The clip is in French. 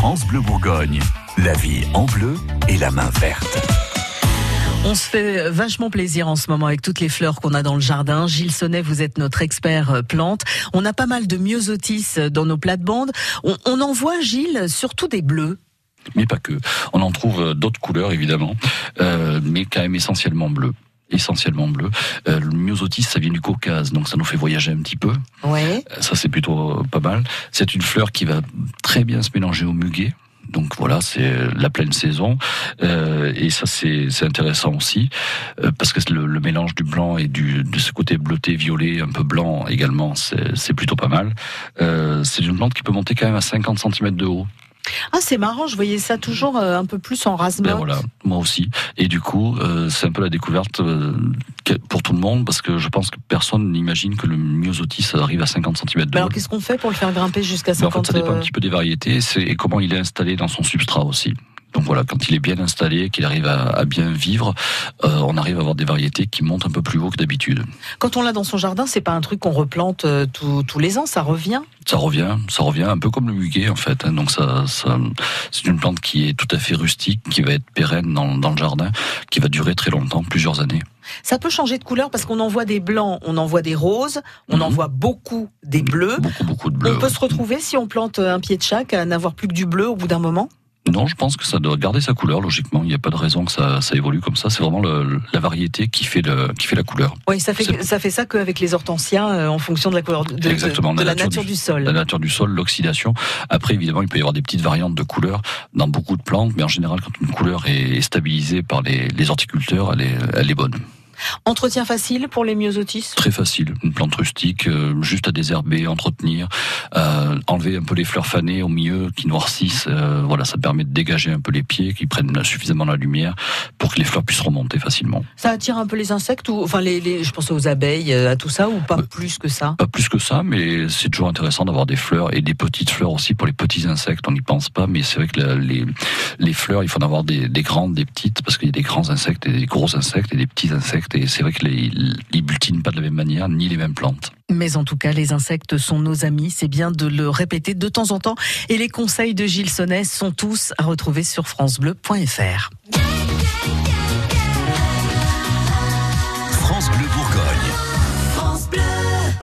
France Bleu Bourgogne, la vie en bleu et la main verte. On se fait vachement plaisir en ce moment avec toutes les fleurs qu'on a dans le jardin. Gilles Sonnet, vous êtes notre expert euh, plante. On a pas mal de myosotis dans nos plates-bandes. On, on en voit, Gilles, surtout des bleus. Mais pas que. On en trouve euh, d'autres couleurs, évidemment, euh, mais quand même essentiellement bleu essentiellement bleu. Euh, le myosotis, ça vient du Caucase, donc ça nous fait voyager un petit peu. Ouais. Euh, Ça, c'est plutôt euh, pas mal. C'est une fleur qui va très bien se mélanger au muguet. Donc voilà, c'est la pleine saison Euh, et ça c'est intéressant aussi euh, parce que le, le mélange du blanc et du de ce côté bleuté violet un peu blanc également c'est c'est plutôt pas mal. Euh, c'est une plante qui peut monter quand même à 50 cm de haut. Ah, c'est marrant, je voyais ça toujours euh, un peu plus en rase Ben voilà, moi aussi. Et du coup, euh, c'est un peu la découverte euh, pour tout le monde parce que je pense que personne n'imagine que le myosotis arrive à 50 cm de haut. Alors qu'est-ce qu'on fait pour le faire grimper jusqu'à Mais en 50 fait, ça dépend un petit peu des variétés et comment il est installé dans son substrat aussi. Donc voilà, quand il est bien installé, qu'il arrive à, à bien vivre, euh, on arrive à avoir des variétés qui montent un peu plus haut que d'habitude. Quand on l'a dans son jardin, c'est pas un truc qu'on replante euh, tous- tous les ans, ça revient? Ça revient, ça revient un peu comme le muguet en fait. hein. Donc ça, ça c'est une plante qui est tout à fait rustique, qui va être pérenne dans, dans le jardin, qui va durer très longtemps, plusieurs années. Ça peut changer de couleur parce qu'on en voit des blancs, on en voit des roses, on Mhm. en voit beaucoup des bleus. Beaucoup, beaucoup de bleu. On peut ouais. se retrouver si on plante un pied de chaque à n'avoir plus que du bleu au bout d'un moment? Non, je pense que ça doit garder sa couleur logiquement. Il n'y a pas de raison que ça, ça évolue comme ça. C'est vraiment le- la variété qui fait, le, qui fait la couleur. Oui, ça fait ça fait ça qu'avec les hortensias euh, en fonction de la couleur de, de- Exactement, de la nature du, sol. La nature du sol, l'oxydation. Après, évidemment, il peut y avoir des petites variantes de couleurs dans beaucoup de plantes, mais en général, quand une couleur est est stabilisée par les, les horticulteurs, elle est, elle est bonne. Entretien facile pour les myosotis? Très facile, une plante rustique, euh, juste à désherber, entretenir, euh, enlever un peu les fleurs fanées au milieu qui noircissent. euh, voilà, ça permet de dégager un peu les pieds, qui prennent suffisamment la lumière pour que les fleurs puissent remonter facilement. Ça attire un peu les insectes ou enfin les, les- je pense aux abeilles, à tout ça ou pas plus que ça? Pas plus que ça, mais c'est toujours intéressant d'avoir des fleurs et des petites fleurs aussi pour les petits insectes. On n'y pense pas, mais c'est vrai que la- les, les fleurs, il faut en avoir des, des grandes, des petites, parce qu'il y a des grands insectes et des gros insectes et des petits insectes. Et c'est vrai que les, ils butinent pas de la même manière, ni les mêmes plantes. Mais en tout cas, les insectes sont nos amis. C'est bien de le répéter de temps en temps. Et les conseils de Gilles Sonnet sont tous à retrouver sur francebleu.fr.